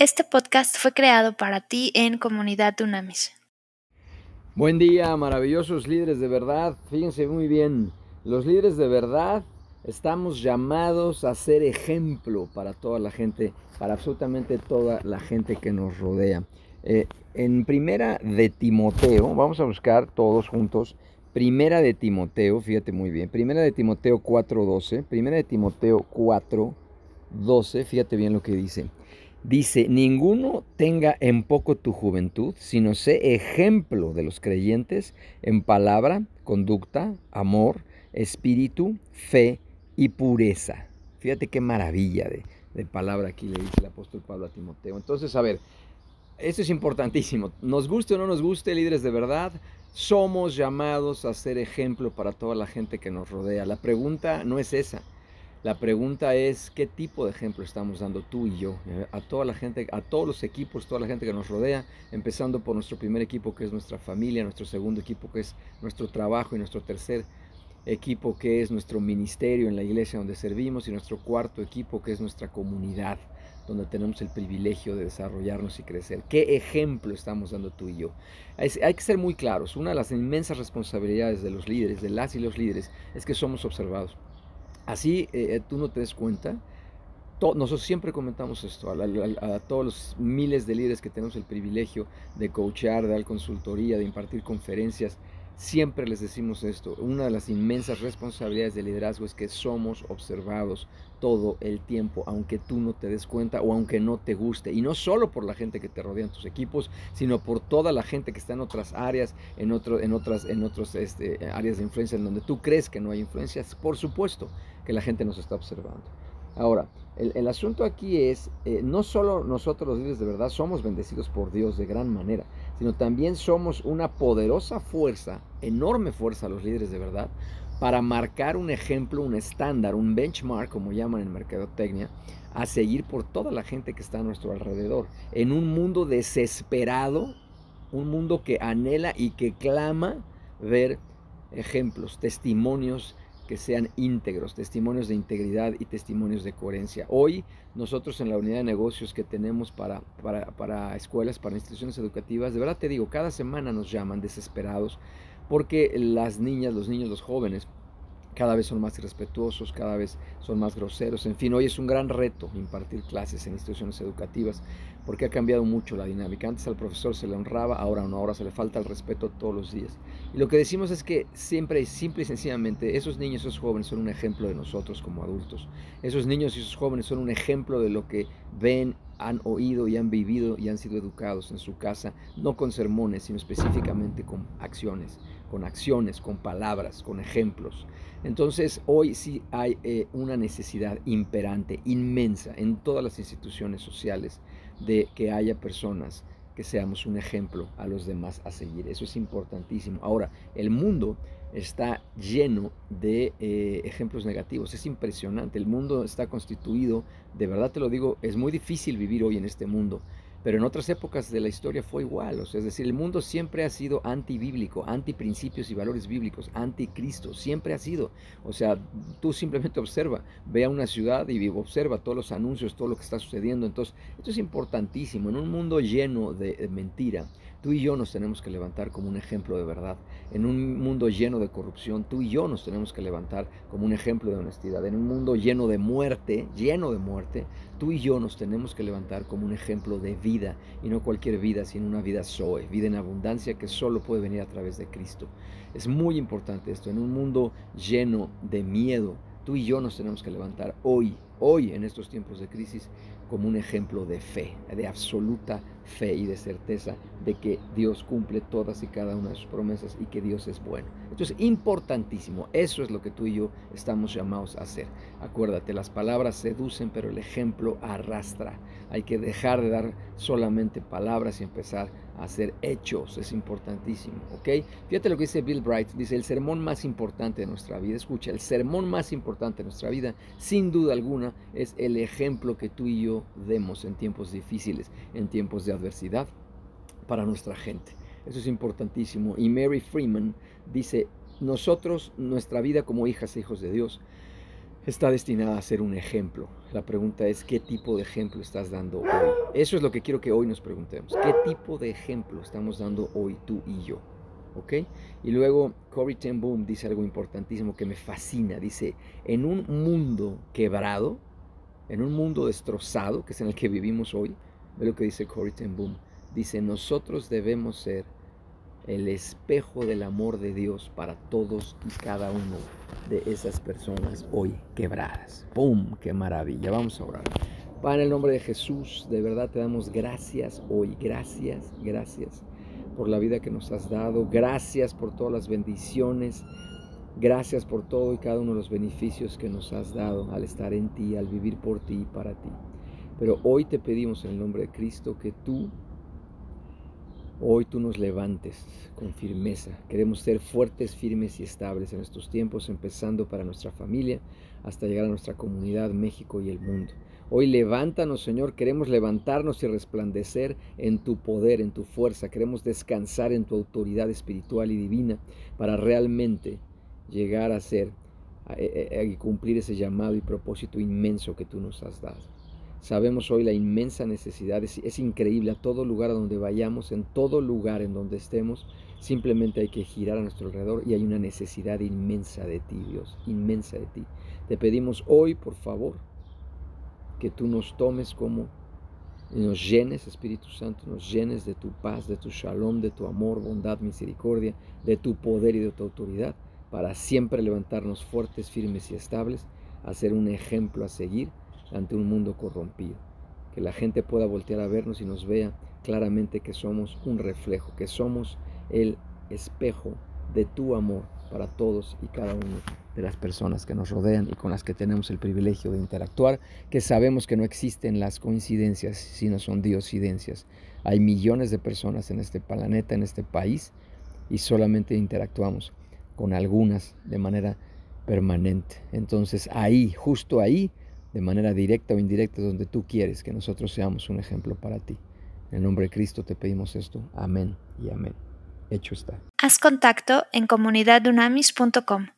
Este podcast fue creado para ti en Comunidad Dunamis. Buen día, maravillosos líderes de verdad. Fíjense muy bien, los líderes de verdad estamos llamados a ser ejemplo para toda la gente, para absolutamente toda la gente que nos rodea. Eh, en primera de Timoteo, vamos a buscar todos juntos, primera de Timoteo, fíjate muy bien, primera de Timoteo 4.12, primera de Timoteo 4.12, fíjate bien lo que dice. Dice, ninguno tenga en poco tu juventud, sino sé ejemplo de los creyentes en palabra, conducta, amor, espíritu, fe y pureza. Fíjate qué maravilla de, de palabra aquí le dice el apóstol Pablo a Timoteo. Entonces, a ver, esto es importantísimo. Nos guste o no nos guste, líderes de verdad, somos llamados a ser ejemplo para toda la gente que nos rodea. La pregunta no es esa. La pregunta es qué tipo de ejemplo estamos dando tú y yo eh, a toda la gente, a todos los equipos, toda la gente que nos rodea, empezando por nuestro primer equipo que es nuestra familia, nuestro segundo equipo que es nuestro trabajo y nuestro tercer equipo que es nuestro ministerio en la iglesia donde servimos y nuestro cuarto equipo que es nuestra comunidad donde tenemos el privilegio de desarrollarnos y crecer. ¿Qué ejemplo estamos dando tú y yo? Hay, hay que ser muy claros. Una de las inmensas responsabilidades de los líderes, de las y los líderes, es que somos observados. Así eh, eh, tú no te des cuenta. nosotros siempre comentamos esto a, todos los miles de líderes que tenemos el privilegio de coachar, de dar consultoría, de impartir conferencias. Siempre les decimos esto, una de las inmensas responsabilidades del liderazgo es que somos observados todo el tiempo, aunque tú no te des cuenta o aunque no te guste. Y no solo por la gente que te rodea en tus equipos, sino por toda la gente que está en otras áreas, en, otro, en otras, en otros, este, áreas de influencia en donde tú crees que no hay influencias. Por supuesto que la gente nos está observando. Ahora, el, asunto aquí es, eh, no solo nosotros los líderes de verdad somos bendecidos por Dios de gran manera, sino también somos una poderosa fuerza, enorme fuerza los líderes de verdad, para marcar un ejemplo, un estándar, un benchmark, como llaman en mercadotecnia, a seguir por toda la gente que está a nuestro alrededor. En un mundo desesperado, un mundo que anhela y que clama ver ejemplos, testimonios que sean íntegros, testimonios de integridad y testimonios de coherencia. Hoy nosotros en la unidad de negocios que tenemos para, para, escuelas, para instituciones educativas, de verdad te digo, cada semana nos llaman desesperados porque las niñas, los niños, los jóvenes cada vez son más irrespetuosos, cada vez son más groseros. En fin, hoy es un gran reto impartir clases en instituciones educativas porque ha cambiado mucho la dinámica. Antes al profesor se le honraba, ahora no, ahora se le falta el respeto todos los días. Y lo que decimos es que siempre, simple y sencillamente, esos niños, esos jóvenes son un ejemplo de nosotros como adultos. Esos niños y esos jóvenes son un ejemplo de lo que ven, han oído y han vivido y han sido educados en su casa, no con sermones, sino específicamente con acciones, con acciones, con palabras, con ejemplos. Entonces hoy sí hay eh, una necesidad imperante, inmensa en todas las instituciones sociales de que haya personas que seamos un ejemplo a los demás a seguir. Eso es importantísimo. Ahora, el mundo está lleno de eh, ejemplos negativos. Es impresionante. El mundo está constituido, de verdad te lo digo, es muy difícil vivir hoy en este mundo pero en otras épocas de la historia fue igual. O sea, es decir, el mundo siempre ha sido antibíblico, anti principios y valores bíblicos, anticristo, siempre ha sido. O sea, tú simplemente observa, ve a una ciudad y observa todos los anuncios, todo lo que está sucediendo. Entonces, esto es importantísimo. En un mundo lleno de mentira, Tú y yo nos tenemos que levantar como un ejemplo de verdad. En un mundo lleno de corrupción, tú y yo nos tenemos que levantar como un ejemplo de honestidad. En un mundo lleno de muerte, lleno de muerte, tú y yo nos tenemos que levantar como un ejemplo de vida. Y no cualquier vida, sino una vida Zoe, vida en abundancia que solo puede venir a través de Cristo. Es muy importante esto. En un mundo lleno de miedo, tú y yo nos tenemos que levantar hoy, hoy en estos tiempos de crisis, como un ejemplo de fe, de absoluta fe y de certeza de que Dios cumple todas y cada una de sus promesas y que Dios es bueno. Esto es importantísimo, eso es lo que tú y yo estamos llamados a hacer. Acuérdate, las palabras seducen, pero el ejemplo arrastra. Hay que dejar de dar solamente palabras y empezar a hacer hechos, es importantísimo, ¿ok? Fíjate lo que dice Bill Bright, dice, el sermón más importante de nuestra vida, escucha, el sermón más importante de nuestra vida, sin duda alguna, es el ejemplo que tú y yo demos en tiempos difíciles, en tiempos de adversidad para nuestra gente. Eso es importantísimo. Y Mary Freeman dice, nosotros, nuestra vida como hijas e hijos de Dios, está destinada a ser un ejemplo. La pregunta es, ¿qué tipo de ejemplo estás dando hoy? Eso es lo que quiero que hoy nos preguntemos. ¿Qué tipo de ejemplo estamos dando hoy tú y yo? ¿Ok? Y luego Corey Ten Boom dice algo importantísimo que me fascina. Dice, en un mundo quebrado, en un mundo destrozado, que es en el que vivimos hoy, ve lo que dice Corey Ten Boom. Dice, nosotros debemos ser el espejo del amor de Dios para todos y cada uno de esas personas hoy quebradas. ¡Pum! ¡Qué maravilla! Vamos a orar. Padre, en el nombre de Jesús, de verdad te damos gracias hoy. Gracias, gracias por la vida que nos has dado. Gracias por todas las bendiciones. Gracias por todo y cada uno de los beneficios que nos has dado al estar en ti, al vivir por ti y para ti. Pero hoy te pedimos en el nombre de Cristo que tú Hoy tú nos levantes con firmeza. Queremos ser fuertes, firmes y estables en estos tiempos, empezando para nuestra familia hasta llegar a nuestra comunidad, México y el mundo. Hoy levántanos, Señor. Queremos levantarnos y resplandecer en tu poder, en tu fuerza. Queremos descansar en tu autoridad espiritual y divina para realmente llegar a ser y cumplir ese llamado y propósito inmenso que tú nos has dado. Sabemos hoy la inmensa necesidad, es, increíble a todo lugar a donde vayamos, en todo lugar en donde estemos, simplemente hay que girar a nuestro alrededor y hay una necesidad inmensa de ti, Dios, inmensa de ti. Te pedimos hoy, por favor, que tú nos tomes como nos llenes, Espíritu Santo, nos llenes de tu paz, de tu shalom, de tu amor, bondad, misericordia, de tu poder y de tu autoridad, para siempre levantarnos fuertes, firmes y estables, a ser un ejemplo a seguir ante un mundo corrompido. Que la gente pueda voltear a vernos y nos vea claramente que somos un reflejo, que somos el espejo de tu amor para todos y cada uno de las personas que nos rodean y con las que tenemos el privilegio de interactuar, que sabemos que no existen las coincidencias, sino son diosidencias. Hay millones de personas en este planeta, en este país, y solamente interactuamos con algunas de manera permanente. Entonces ahí, justo ahí, de manera directa o indirecta, donde tú quieres que nosotros seamos un ejemplo para ti. En el nombre de Cristo te pedimos esto. Amén y amén. Hecho está. Haz contacto en comunidadunamis.com.